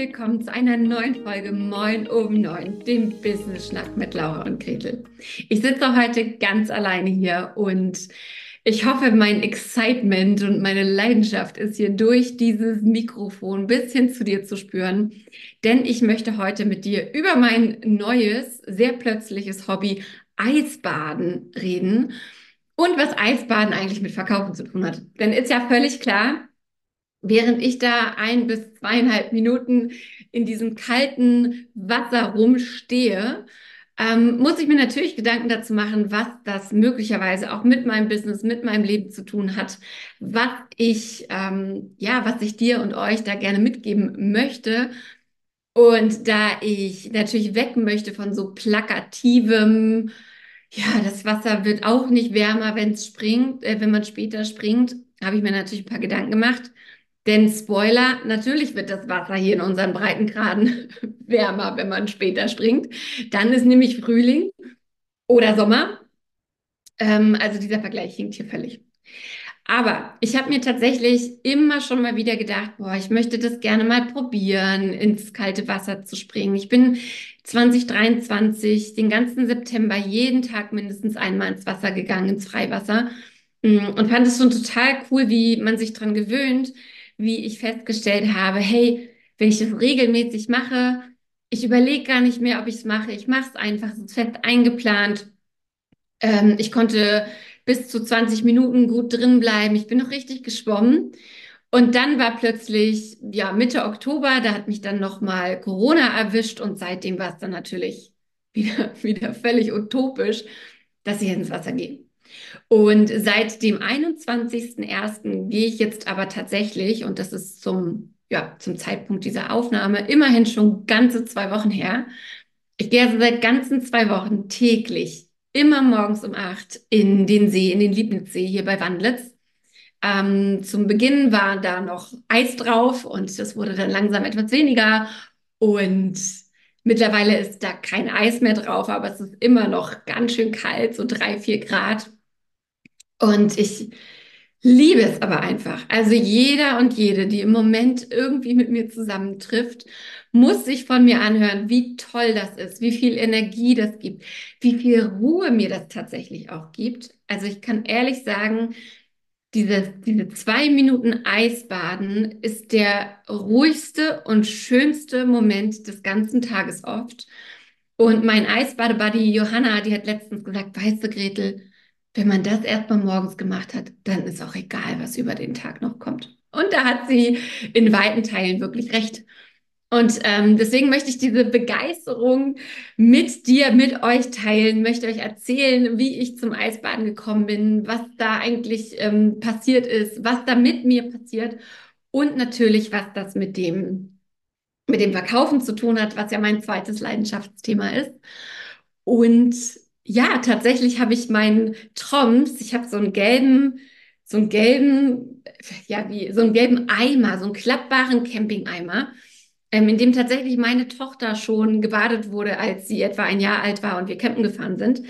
willkommen zu einer neuen Folge Moin um 9, dem Business Schnack mit Laura und Gretel. Ich sitze heute ganz alleine hier und ich hoffe, mein Excitement und meine Leidenschaft ist hier durch dieses Mikrofon ein bisschen zu dir zu spüren, denn ich möchte heute mit dir über mein neues, sehr plötzliches Hobby Eisbaden reden und was Eisbaden eigentlich mit Verkaufen zu tun hat. Denn ist ja völlig klar, während ich da ein bis zweieinhalb Minuten in diesem kalten Wasser rumstehe, ähm, muss ich mir natürlich Gedanken dazu machen, was das möglicherweise auch mit meinem Business, mit meinem Leben zu tun hat, was ich, ähm, ja, was ich dir und euch da gerne mitgeben möchte. Und da ich natürlich weg möchte von so plakativem, ja, das Wasser wird auch nicht wärmer, wenn es springt, äh, wenn man später springt, habe ich mir natürlich ein paar Gedanken gemacht. Denn Spoiler, natürlich wird das Wasser hier in unseren Breitengraden wärmer, wenn man später springt. Dann ist nämlich Frühling oder Sommer. Ähm, also dieser Vergleich hinkt hier völlig. Aber ich habe mir tatsächlich immer schon mal wieder gedacht, boah, ich möchte das gerne mal probieren, ins kalte Wasser zu springen. Ich bin 2023 den ganzen September jeden Tag mindestens einmal ins Wasser gegangen, ins Freiwasser. Mm, und fand es schon total cool, wie man sich dran gewöhnt wie ich festgestellt habe, hey, wenn ich das regelmäßig mache, ich überlege gar nicht mehr, ob ich es mache. Ich mache es einfach, so fest eingeplant. Ähm, ich konnte bis zu 20 Minuten gut drin bleiben. Ich bin noch richtig geschwommen. Und dann war plötzlich, ja, Mitte Oktober, da hat mich dann nochmal Corona erwischt und seitdem war es dann natürlich wieder, wieder völlig utopisch, dass ich ins Wasser gehe. Und seit dem 21.01. gehe ich jetzt aber tatsächlich, und das ist zum, ja, zum Zeitpunkt dieser Aufnahme immerhin schon ganze zwei Wochen her, ich gehe also seit ganzen zwei Wochen täglich, immer morgens um acht in den See, in den Liebnitzsee hier bei Wandlitz. Ähm, zum Beginn war da noch Eis drauf und das wurde dann langsam etwas weniger. Und mittlerweile ist da kein Eis mehr drauf, aber es ist immer noch ganz schön kalt, so drei, vier Grad. Und ich liebe es aber einfach. Also jeder und jede, die im Moment irgendwie mit mir zusammentrifft, muss sich von mir anhören, wie toll das ist, wie viel Energie das gibt, wie viel Ruhe mir das tatsächlich auch gibt. Also ich kann ehrlich sagen, diese, diese zwei Minuten Eisbaden ist der ruhigste und schönste Moment des ganzen Tages oft. Und mein Eisbadebuddy Johanna, die hat letztens gesagt, weißt du, Gretel, wenn man das erstmal morgens gemacht hat, dann ist auch egal, was über den Tag noch kommt. Und da hat sie in weiten Teilen wirklich recht. Und ähm, deswegen möchte ich diese Begeisterung mit dir, mit euch teilen, möchte euch erzählen, wie ich zum Eisbaden gekommen bin, was da eigentlich ähm, passiert ist, was da mit mir passiert und natürlich, was das mit dem, mit dem Verkaufen zu tun hat, was ja mein zweites Leidenschaftsthema ist. Und ja, tatsächlich habe ich meinen Troms, ich habe so einen gelben, so einen gelben, ja, wie, so einen gelben Eimer, so einen klappbaren Campingeimer, ähm, in dem tatsächlich meine Tochter schon gebadet wurde, als sie etwa ein Jahr alt war und wir campen gefahren sind.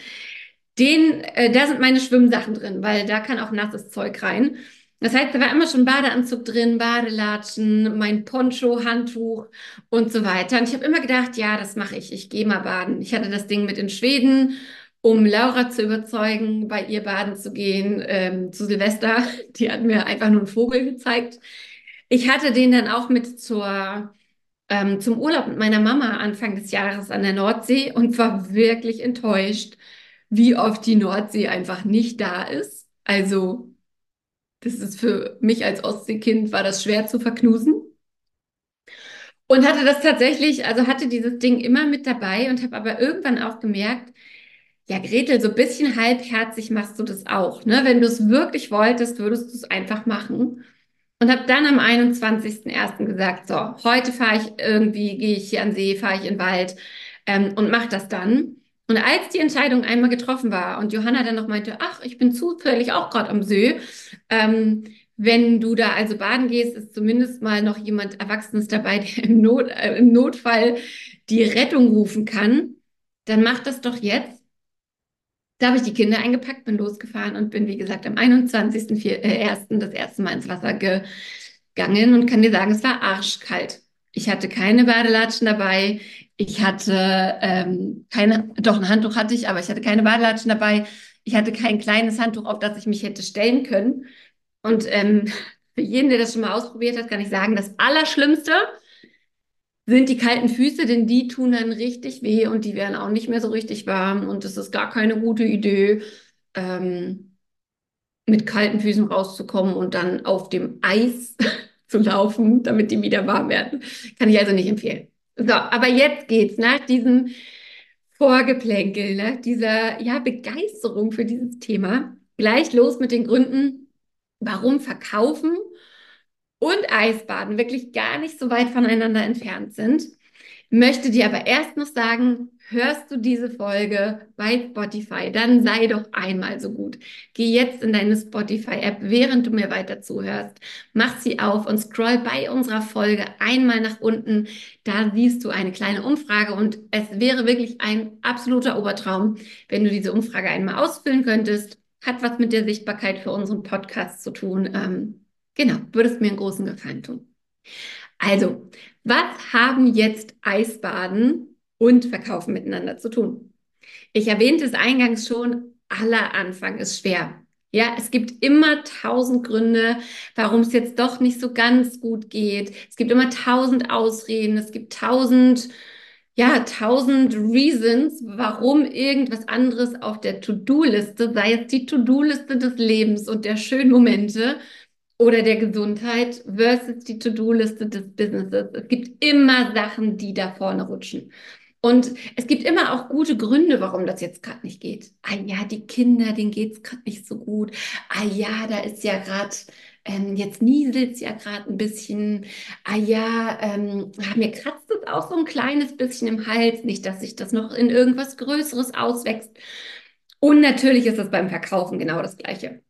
Den, äh, da sind meine Schwimmsachen drin, weil da kann auch nasses Zeug rein. Das heißt, da war immer schon Badeanzug drin, Badelatschen, mein Poncho, Handtuch und so weiter. Und ich habe immer gedacht, ja, das mache ich. Ich gehe mal baden. Ich hatte das Ding mit in Schweden um Laura zu überzeugen, bei ihr baden zu gehen, ähm, zu Silvester. Die hat mir einfach nur einen Vogel gezeigt. Ich hatte den dann auch mit zur, ähm, zum Urlaub mit meiner Mama Anfang des Jahres an der Nordsee und war wirklich enttäuscht, wie oft die Nordsee einfach nicht da ist. Also, das ist für mich als Ostseekind, war das schwer zu verknusen. Und hatte das tatsächlich, also hatte dieses Ding immer mit dabei und habe aber irgendwann auch gemerkt, ja, Gretel, so ein bisschen halbherzig machst du das auch. Ne? Wenn du es wirklich wolltest, würdest du es einfach machen. Und habe dann am 21.01. gesagt, so, heute fahre ich irgendwie, gehe ich hier an See, fahre ich in den Wald ähm, und mache das dann. Und als die Entscheidung einmal getroffen war und Johanna dann noch meinte, ach, ich bin zufällig auch gerade am See, ähm, wenn du da also baden gehst, ist zumindest mal noch jemand Erwachsenes dabei, der im, Not, äh, im Notfall die Rettung rufen kann, dann mach das doch jetzt da habe ich die Kinder eingepackt, bin losgefahren und bin, wie gesagt, am 21.01. Äh, das erste Mal ins Wasser gegangen und kann dir sagen, es war arschkalt. Ich hatte keine Badelatschen dabei. Ich hatte ähm, keine, doch ein Handtuch hatte ich, aber ich hatte keine Badelatschen dabei. Ich hatte kein kleines Handtuch, auf das ich mich hätte stellen können. Und ähm, für jeden, der das schon mal ausprobiert hat, kann ich sagen, das Allerschlimmste sind die kalten Füße, denn die tun dann richtig weh und die werden auch nicht mehr so richtig warm und es ist gar keine gute Idee, ähm, mit kalten Füßen rauszukommen und dann auf dem Eis zu laufen, damit die wieder warm werden. Kann ich also nicht empfehlen. So, aber jetzt geht's nach diesem Vorgeplänkel, nach dieser ja, Begeisterung für dieses Thema, gleich los mit den Gründen, warum Verkaufen und Eisbaden wirklich gar nicht so weit voneinander entfernt sind. Möchte dir aber erst noch sagen, hörst du diese Folge bei Spotify, dann sei doch einmal so gut. Geh jetzt in deine Spotify-App, während du mir weiter zuhörst. Mach sie auf und scroll bei unserer Folge einmal nach unten. Da siehst du eine kleine Umfrage und es wäre wirklich ein absoluter Obertraum, wenn du diese Umfrage einmal ausfüllen könntest. Hat was mit der Sichtbarkeit für unseren Podcast zu tun. Ähm, genau, würdest mir einen großen Gefallen tun. Also, was haben jetzt Eisbaden und Verkaufen miteinander zu tun? Ich erwähnte es eingangs schon, aller Anfang ist schwer. Ja, es gibt immer tausend Gründe, warum es jetzt doch nicht so ganz gut geht. Es gibt immer tausend Ausreden. Es gibt tausend, ja, tausend Reasons, warum irgendwas anderes auf der To-Do-Liste, sei es die To-Do-Liste des Lebens und der schönen Momente, oder der Gesundheit versus die To-Do-Liste des Businesses. Es gibt immer Sachen, die da vorne rutschen. Und es gibt immer auch gute Gründe, warum das jetzt gerade nicht geht. Ah ja, die Kinder, denen geht's gerade nicht so gut. Ah ja, da ist ja gerade, ähm, jetzt nieselt's ja gerade ein bisschen. Ah ja, ähm, mir kratzt es auch so ein kleines bisschen im Hals. Nicht, dass sich das noch in irgendwas Größeres auswächst. Und natürlich ist es beim Verkaufen genau das Gleiche.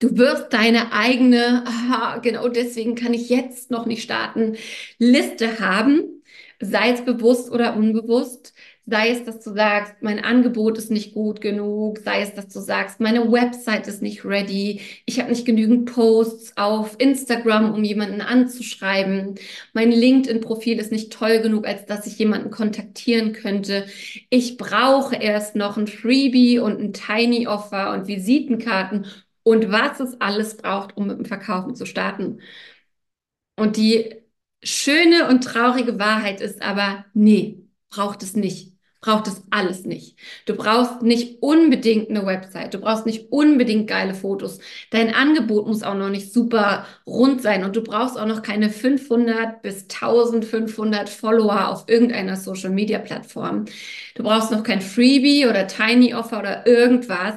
Du wirst deine eigene, aha, genau deswegen kann ich jetzt noch nicht starten, Liste haben, sei es bewusst oder unbewusst. Sei es, dass du sagst, mein Angebot ist nicht gut genug, sei es, dass du sagst, meine Website ist nicht ready, ich habe nicht genügend Posts auf Instagram, um jemanden anzuschreiben, mein LinkedIn-Profil ist nicht toll genug, als dass ich jemanden kontaktieren könnte. Ich brauche erst noch ein Freebie und ein Tiny Offer und Visitenkarten und was es alles braucht, um mit dem Verkaufen zu starten. Und die schöne und traurige Wahrheit ist aber, nee, braucht es nicht. Braucht es alles nicht. Du brauchst nicht unbedingt eine Website. Du brauchst nicht unbedingt geile Fotos. Dein Angebot muss auch noch nicht super rund sein und du brauchst auch noch keine 500 bis 1500 Follower auf irgendeiner Social Media Plattform. Du brauchst noch kein Freebie oder Tiny Offer oder irgendwas.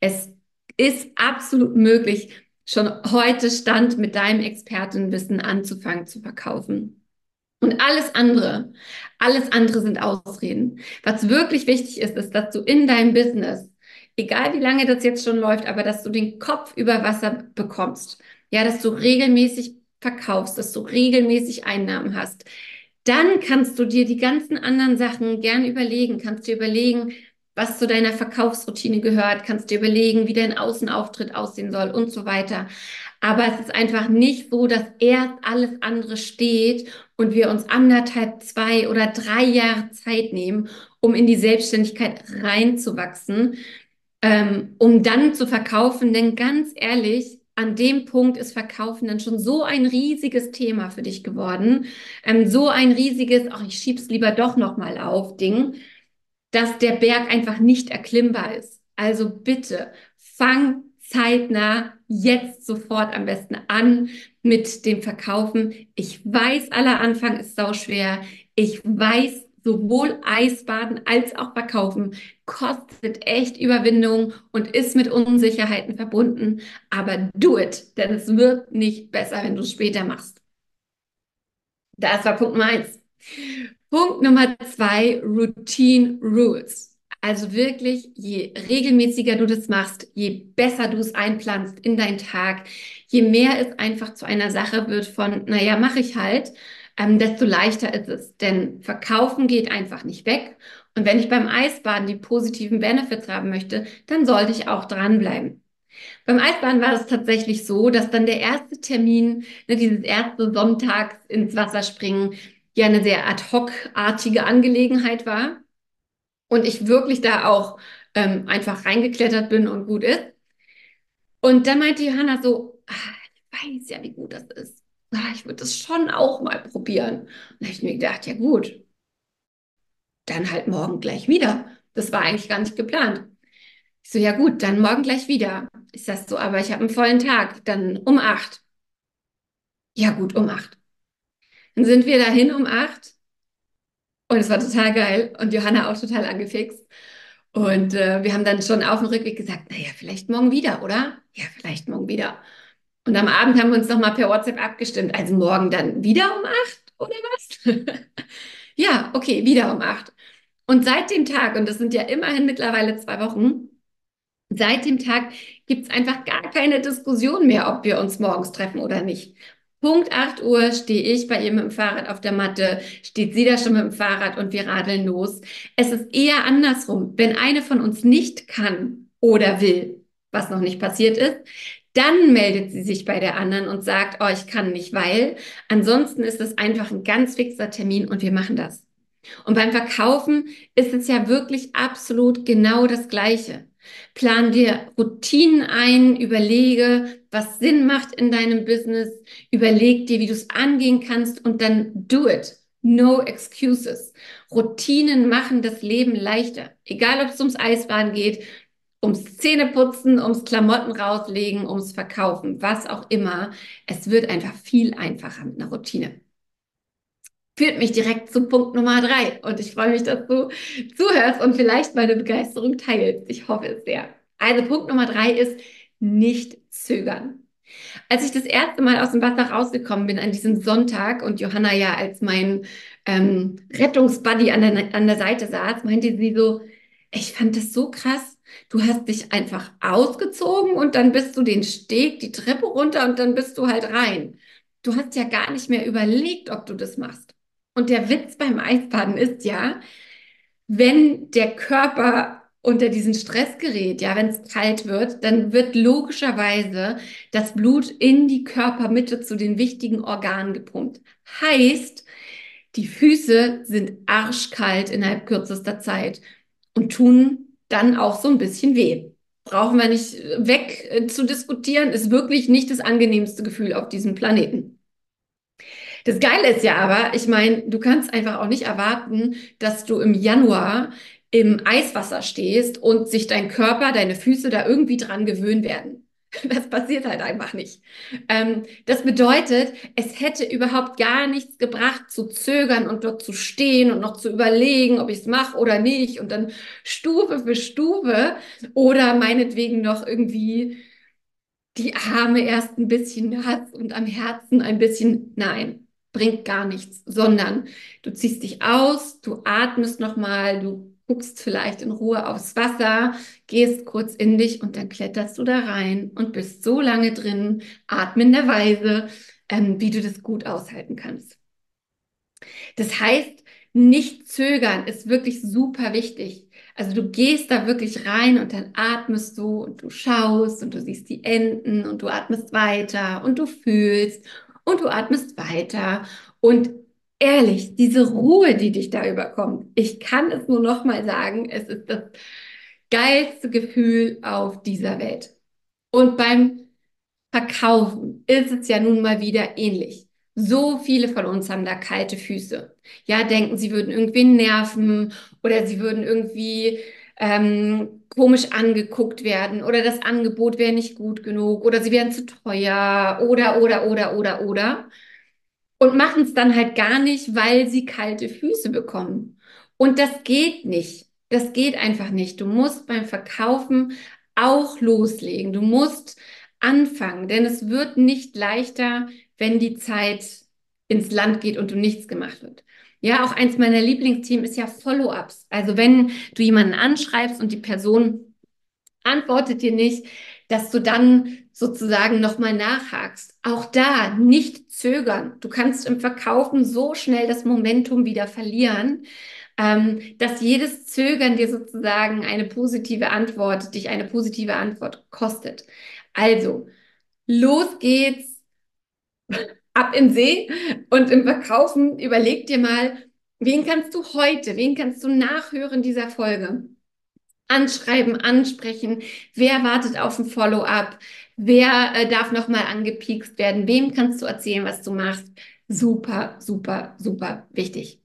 Es ist absolut möglich, schon heute Stand mit deinem Expertenwissen anzufangen zu verkaufen. Und alles andere, alles andere sind Ausreden. Was wirklich wichtig ist, ist, dass du in deinem Business, egal wie lange das jetzt schon läuft, aber dass du den Kopf über Wasser bekommst. Ja, dass du regelmäßig verkaufst, dass du regelmäßig Einnahmen hast. Dann kannst du dir die ganzen anderen Sachen gern überlegen, kannst dir überlegen, was zu deiner Verkaufsroutine gehört, kannst dir überlegen, wie dein Außenauftritt aussehen soll und so weiter. Aber es ist einfach nicht so, dass erst alles andere steht und wir uns anderthalb, zwei oder drei Jahre Zeit nehmen, um in die Selbstständigkeit reinzuwachsen, ähm, um dann zu verkaufen. Denn ganz ehrlich, an dem Punkt ist Verkaufen dann schon so ein riesiges Thema für dich geworden, ähm, so ein riesiges, ach, ich schieb's lieber doch noch mal auf Ding dass der Berg einfach nicht erklimmbar ist. Also bitte fang zeitnah jetzt sofort am besten an mit dem Verkaufen. Ich weiß, aller Anfang ist sau schwer. Ich weiß, sowohl Eisbaden als auch Verkaufen kostet echt Überwindung und ist mit Unsicherheiten verbunden. Aber do it, denn es wird nicht besser, wenn du es später machst. Das war Punkt Nummer eins. Punkt Nummer zwei, Routine Rules. Also wirklich, je regelmäßiger du das machst, je besser du es einplanst in deinen Tag, je mehr es einfach zu einer Sache wird von, naja, mache ich halt, ähm, desto leichter ist es. Denn verkaufen geht einfach nicht weg. Und wenn ich beim Eisbaden die positiven Benefits haben möchte, dann sollte ich auch dranbleiben. Beim Eisbahn war es tatsächlich so, dass dann der erste Termin, ne, dieses erste Sonntags ins Wasser springen, ja eine sehr ad hoc-artige Angelegenheit war. Und ich wirklich da auch ähm, einfach reingeklettert bin und gut ist. Und dann meinte Johanna so, ah, ich weiß ja, wie gut das ist. Ah, ich würde das schon auch mal probieren. Und da habe ich mir gedacht, ja gut, dann halt morgen gleich wieder. Das war eigentlich gar nicht geplant. Ich so, ja gut, dann morgen gleich wieder. Ich sag so, aber ich habe einen vollen Tag, dann um acht. Ja gut, um acht. Dann sind wir dahin um acht und es war total geil und Johanna auch total angefixt. Und äh, wir haben dann schon auf dem Rückweg gesagt, naja, vielleicht morgen wieder, oder? Ja, vielleicht morgen wieder. Und am Abend haben wir uns nochmal per WhatsApp abgestimmt. Also morgen dann wieder um acht, oder was? ja, okay, wieder um acht. Und seit dem Tag, und das sind ja immerhin mittlerweile zwei Wochen, seit dem Tag gibt es einfach gar keine Diskussion mehr, ob wir uns morgens treffen oder nicht. Punkt 8 Uhr stehe ich bei ihr mit dem Fahrrad auf der Matte, steht sie da schon mit dem Fahrrad und wir radeln los. Es ist eher andersrum. Wenn eine von uns nicht kann oder will, was noch nicht passiert ist, dann meldet sie sich bei der anderen und sagt, oh, ich kann nicht, weil. Ansonsten ist es einfach ein ganz fixer Termin und wir machen das. Und beim Verkaufen ist es ja wirklich absolut genau das Gleiche. Plan dir Routinen ein, überlege, was Sinn macht in deinem Business, überleg dir, wie du es angehen kannst und dann do it. No excuses. Routinen machen das Leben leichter. Egal, ob es ums Eisbahn geht, ums Zähneputzen, ums Klamotten rauslegen, ums Verkaufen, was auch immer. Es wird einfach viel einfacher mit einer Routine führt mich direkt zu Punkt Nummer drei. Und ich freue mich, dass du zuhörst und vielleicht meine Begeisterung teilst. Ich hoffe es sehr. Also Punkt Nummer drei ist nicht zögern. Als ich das erste Mal aus dem Wasser rausgekommen bin an diesem Sonntag und Johanna ja als mein ähm, Rettungsbuddy an der, an der Seite saß, meinte sie so, ich fand das so krass. Du hast dich einfach ausgezogen und dann bist du den Steg, die Treppe runter und dann bist du halt rein. Du hast ja gar nicht mehr überlegt, ob du das machst. Und der Witz beim Eisbaden ist ja, wenn der Körper unter diesen Stress gerät, ja, wenn es kalt wird, dann wird logischerweise das Blut in die Körpermitte zu den wichtigen Organen gepumpt. Heißt, die Füße sind arschkalt innerhalb kürzester Zeit und tun dann auch so ein bisschen weh. Brauchen wir nicht weg äh, zu diskutieren, ist wirklich nicht das angenehmste Gefühl auf diesem Planeten. Das Geile ist ja aber, ich meine, du kannst einfach auch nicht erwarten, dass du im Januar im Eiswasser stehst und sich dein Körper, deine Füße da irgendwie dran gewöhnen werden. Das passiert halt einfach nicht. Ähm, das bedeutet, es hätte überhaupt gar nichts gebracht, zu zögern und dort zu stehen und noch zu überlegen, ob ich es mache oder nicht und dann Stufe für Stufe oder meinetwegen noch irgendwie die Arme erst ein bisschen nass und am Herzen ein bisschen. Nein, bringt gar nichts, sondern du ziehst dich aus, du atmest nochmal, du guckst vielleicht in Ruhe aufs Wasser, gehst kurz in dich und dann kletterst du da rein und bist so lange drin, atmenderweise, ähm, wie du das gut aushalten kannst. Das heißt, nicht zögern ist wirklich super wichtig. Also du gehst da wirklich rein und dann atmest du und du schaust und du siehst die Enten und du atmest weiter und du fühlst und du atmest weiter. Und ehrlich, diese Ruhe, die dich da überkommt, ich kann es nur noch mal sagen, es ist das geilste Gefühl auf dieser Welt. Und beim Verkaufen ist es ja nun mal wieder ähnlich. So viele von uns haben da kalte Füße. Ja, denken, sie würden irgendwie nerven oder sie würden irgendwie ähm, komisch angeguckt werden oder das Angebot wäre nicht gut genug oder sie wären zu teuer oder, oder, oder, oder, oder. Und machen es dann halt gar nicht, weil sie kalte Füße bekommen. Und das geht nicht. Das geht einfach nicht. Du musst beim Verkaufen auch loslegen. Du musst anfangen, denn es wird nicht leichter, wenn die Zeit ins Land geht und du nichts gemacht wird. Ja, auch eins meiner Lieblingsthemen ist ja Follow-ups. Also wenn du jemanden anschreibst und die Person antwortet dir nicht, dass du dann sozusagen nochmal nachhakst. Auch da nicht zögern. Du kannst im Verkaufen so schnell das Momentum wieder verlieren, ähm, dass jedes Zögern dir sozusagen eine positive Antwort, dich eine positive Antwort kostet. Also, los geht's, ab in See und im Verkaufen überleg dir mal, wen kannst du heute, wen kannst du nachhören dieser Folge? Anschreiben, ansprechen, wer wartet auf ein Follow-up, wer äh, darf nochmal angepiekst werden, wem kannst du erzählen, was du machst. Super, super, super wichtig.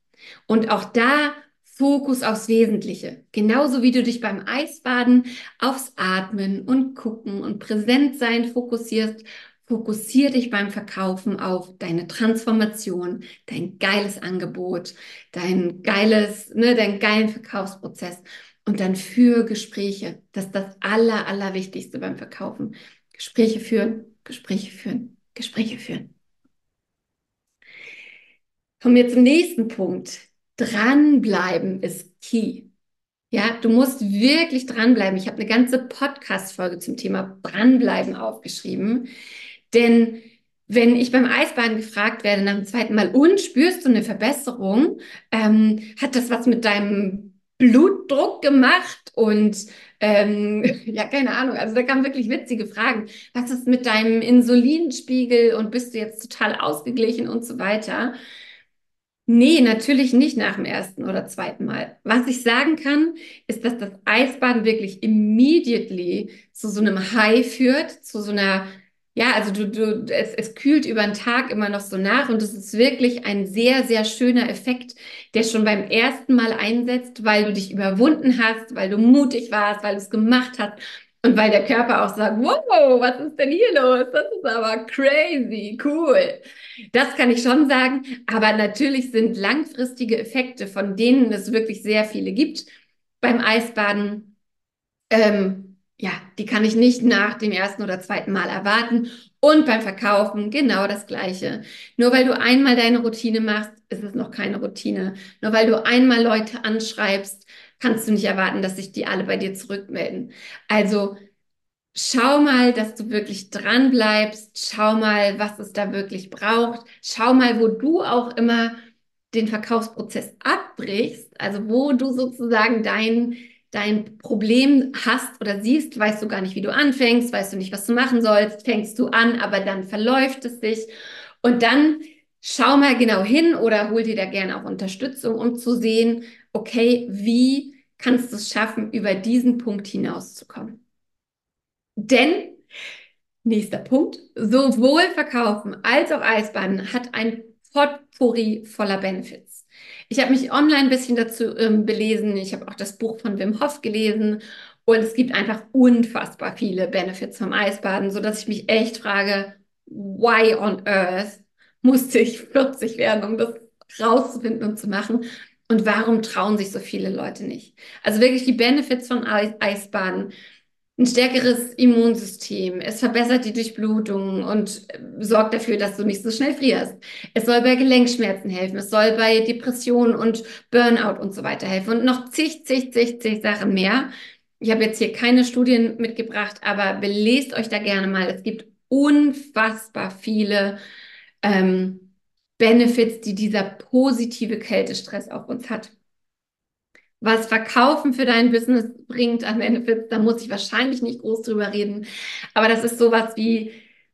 Und auch da Fokus aufs Wesentliche. Genauso wie du dich beim Eisbaden aufs Atmen und Gucken und Präsentsein fokussierst, fokussier dich beim Verkaufen auf deine Transformation, dein geiles Angebot, dein geiles, ne, deinen geilen Verkaufsprozess und dann für Gespräche. Das ist das Aller, Allerwichtigste beim Verkaufen. Gespräche führen, Gespräche führen, Gespräche führen. Kommen wir zum nächsten Punkt. Dranbleiben ist key. Ja, du musst wirklich dranbleiben. Ich habe eine ganze Podcast-Folge zum Thema Dranbleiben aufgeschrieben. Denn wenn ich beim Eisbaden gefragt werde nach dem zweiten Mal, und spürst du eine Verbesserung? Ähm, hat das was mit deinem Blutdruck gemacht? Und ähm, ja, keine Ahnung. Also da kamen wirklich witzige Fragen. Was ist mit deinem Insulinspiegel und bist du jetzt total ausgeglichen und so weiter? Nee, natürlich nicht nach dem ersten oder zweiten Mal. Was ich sagen kann, ist, dass das Eisbaden wirklich immediately zu so einem High führt, zu so einer, ja, also du, du, es, es kühlt über den Tag immer noch so nach und es ist wirklich ein sehr, sehr schöner Effekt, der schon beim ersten Mal einsetzt, weil du dich überwunden hast, weil du mutig warst, weil du es gemacht hast und weil der Körper auch sagt, wow, was ist denn hier los? Das ist aber crazy, cool. Das kann ich schon sagen. Aber natürlich sind langfristige Effekte, von denen es wirklich sehr viele gibt, beim Eisbaden, ähm, ja, die kann ich nicht nach dem ersten oder zweiten Mal erwarten. Und beim Verkaufen genau das Gleiche. Nur weil du einmal deine Routine machst, ist es noch keine Routine. Nur weil du einmal Leute anschreibst, kannst du nicht erwarten, dass sich die alle bei dir zurückmelden. Also schau mal, dass du wirklich dran bleibst. Schau mal, was es da wirklich braucht. Schau mal, wo du auch immer den Verkaufsprozess abbrichst. Also wo du sozusagen dein dein Problem hast oder siehst, weißt du gar nicht, wie du anfängst, weißt du nicht, was du machen sollst, fängst du an, aber dann verläuft es sich. Und dann schau mal genau hin oder hol dir da gerne auch Unterstützung, um zu sehen, okay, wie kannst du es schaffen, über diesen Punkt hinauszukommen? Denn, nächster Punkt, sowohl Verkaufen als auch Eisbaden hat ein Potpourri voller Benefits. Ich habe mich online ein bisschen dazu ähm, belesen. Ich habe auch das Buch von Wim Hof gelesen. Und es gibt einfach unfassbar viele Benefits vom Eisbaden, sodass ich mich echt frage, why on earth musste ich 40 werden, um das rauszufinden und zu machen? Und warum trauen sich so viele Leute nicht? Also wirklich die Benefits von Eisbaden. Ein stärkeres Immunsystem. Es verbessert die Durchblutung und äh, sorgt dafür, dass du nicht so schnell frierst. Es soll bei Gelenkschmerzen helfen. Es soll bei Depressionen und Burnout und so weiter helfen. Und noch zig, zig, zig, zig Sachen mehr. Ich habe jetzt hier keine Studien mitgebracht, aber belest euch da gerne mal. Es gibt unfassbar viele ähm, Benefits, die dieser positive Kältestress auf uns hat. Was Verkaufen für dein Business bringt an Benefits, da muss ich wahrscheinlich nicht groß drüber reden. Aber das ist sowas wie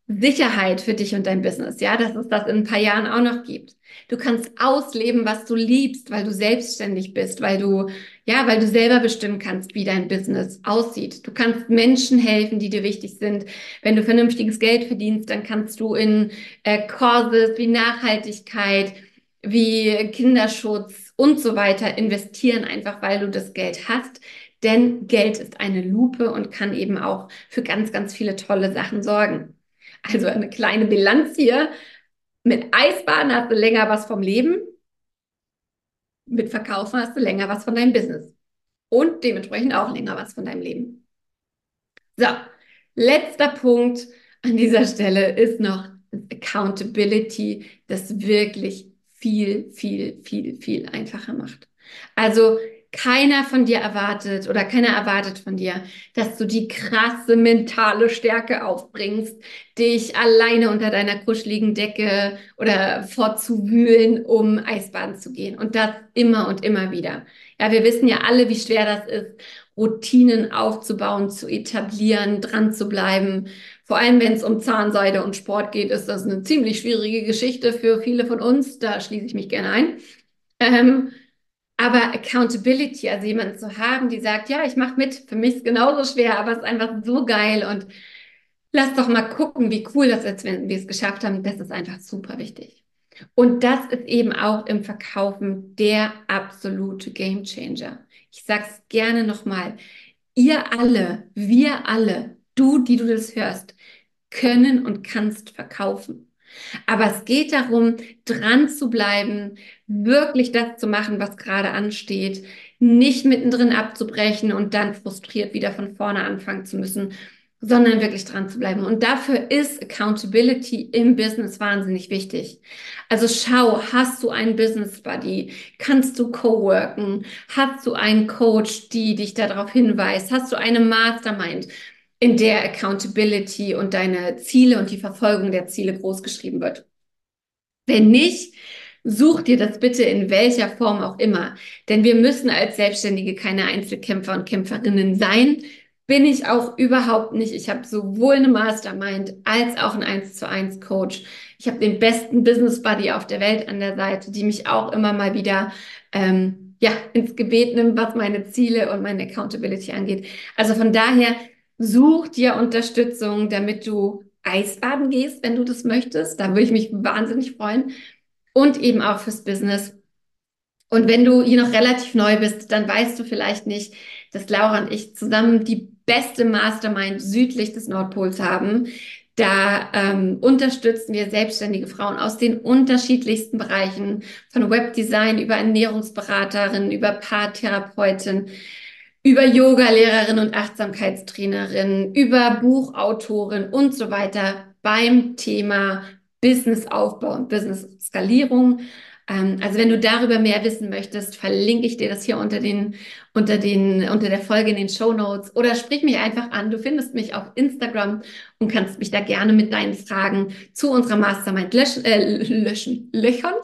Sicherheit für dich und dein Business, ja, dass es das in ein paar Jahren auch noch gibt. Du kannst ausleben, was du liebst, weil du selbstständig bist, weil du, ja, weil du selber bestimmen kannst, wie dein Business aussieht. Du kannst Menschen helfen, die dir wichtig sind. Wenn du vernünftiges Geld verdienst, dann kannst du in äh, Causes wie Nachhaltigkeit, wie Kinderschutz und so weiter investieren, einfach weil du das Geld hast. Denn Geld ist eine Lupe und kann eben auch für ganz, ganz viele tolle Sachen sorgen. Also eine kleine Bilanz hier. Mit Eisbaden hast du länger was vom Leben. Mit Verkaufen hast du länger was von deinem Business. Und dementsprechend auch länger was von deinem Leben. So, letzter Punkt an dieser Stelle ist noch Accountability, das wirklich viel, viel, viel, viel einfacher macht. Also keiner von dir erwartet oder keiner erwartet von dir, dass du die krasse mentale Stärke aufbringst, dich alleine unter deiner kuscheligen Decke oder fortzuwühlen, um Eisbaden zu gehen. Und das immer und immer wieder. Ja, wir wissen ja alle, wie schwer das ist, Routinen aufzubauen, zu etablieren, dran zu bleiben. Vor allem, wenn es um Zahnseide und Sport geht, ist das eine ziemlich schwierige Geschichte für viele von uns. Da schließe ich mich gerne ein. Ähm, aber Accountability, also jemanden zu haben, die sagt, ja, ich mache mit, für mich ist genauso schwer, aber es ist einfach so geil und lass doch mal gucken, wie cool das ist, wenn wir es geschafft haben. Das ist einfach super wichtig. Und das ist eben auch im Verkaufen der absolute Gamechanger. Ich sage es gerne nochmal. Ihr alle, wir alle, du, die du das hörst, können und kannst verkaufen. Aber es geht darum, dran zu bleiben, wirklich das zu machen, was gerade ansteht, nicht mittendrin abzubrechen und dann frustriert wieder von vorne anfangen zu müssen, sondern wirklich dran zu bleiben. Und dafür ist Accountability im Business wahnsinnig wichtig. Also schau, hast du einen Business Buddy? Kannst du co-worken? Hast du einen Coach, die dich darauf hinweist? Hast du eine Mastermind? In der Accountability und deine Ziele und die Verfolgung der Ziele großgeschrieben wird. Wenn nicht, such dir das bitte in welcher Form auch immer. Denn wir müssen als Selbstständige keine Einzelkämpfer und Kämpferinnen sein. Bin ich auch überhaupt nicht. Ich habe sowohl eine Mastermind als auch einen 1 zu 1 Coach. Ich habe den besten Business Buddy auf der Welt an der Seite, die mich auch immer mal wieder ähm, ja, ins Gebet nimmt, was meine Ziele und meine Accountability angeht. Also von daher Such dir Unterstützung, damit du Eisbaden gehst, wenn du das möchtest. Da würde ich mich wahnsinnig freuen. Und eben auch fürs Business. Und wenn du hier noch relativ neu bist, dann weißt du vielleicht nicht, dass Laura und ich zusammen die beste Mastermind südlich des Nordpols haben. Da ähm, unterstützen wir selbstständige Frauen aus den unterschiedlichsten Bereichen, von Webdesign über Ernährungsberaterin, über Paartherapeutin, über Yoga-Lehrerin und Achtsamkeitstrainerin, über Buchautorin und so weiter beim Thema Businessaufbau und Business-Skalierung. Ähm, also wenn du darüber mehr wissen möchtest, verlinke ich dir das hier unter den, unter den, unter der Folge in den Show Notes oder sprich mich einfach an. Du findest mich auf Instagram und kannst mich da gerne mit deinen Fragen zu unserer Mastermind löschen, äh, löschen, löchern.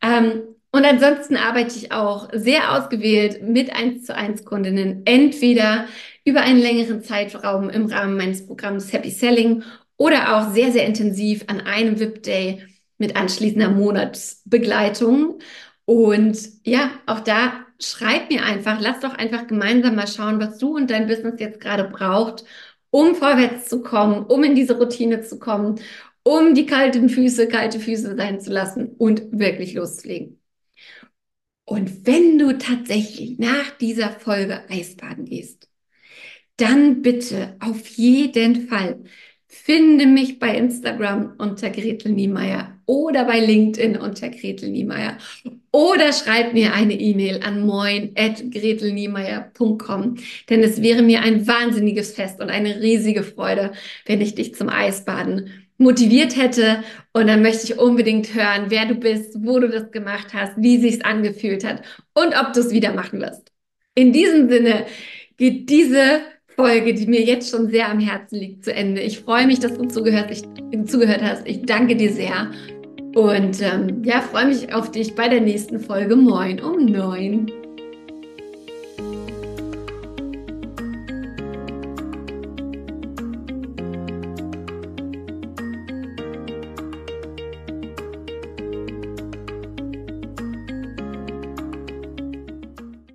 Ähm, und ansonsten arbeite ich auch sehr ausgewählt mit 1 zu 1 Kundinnen, entweder über einen längeren Zeitraum im Rahmen meines Programms Happy Selling oder auch sehr, sehr intensiv an einem VIP-Day mit anschließender Monatsbegleitung. Und ja, auch da schreib mir einfach, lass doch einfach gemeinsam mal schauen, was du und dein Business jetzt gerade braucht, um vorwärts zu kommen, um in diese Routine zu kommen, um die kalten Füße kalte Füße sein zu lassen und wirklich loszulegen. Und wenn du tatsächlich nach dieser Folge Eisbaden gehst, dann bitte auf jeden Fall finde mich bei Instagram unter Gretel Niemeyer oder bei LinkedIn unter Gretel Niemeyer oder schreib mir eine E-Mail an moin@gretelniemeyer.com, denn es wäre mir ein wahnsinniges Fest und eine riesige Freude, wenn ich dich zum Eisbaden motiviert hätte. Und dann möchte ich unbedingt hören, wer du bist, wo du das gemacht hast, wie sich's angefühlt hat und ob du es wieder machen wirst. In diesem Sinne geht diese Folge, die mir jetzt schon sehr am Herzen liegt, zu Ende. Ich freue mich, dass du zugehört, ich, zugehört hast. Ich danke dir sehr und ähm, ja, freue mich auf dich bei der nächsten Folge Moin um neun.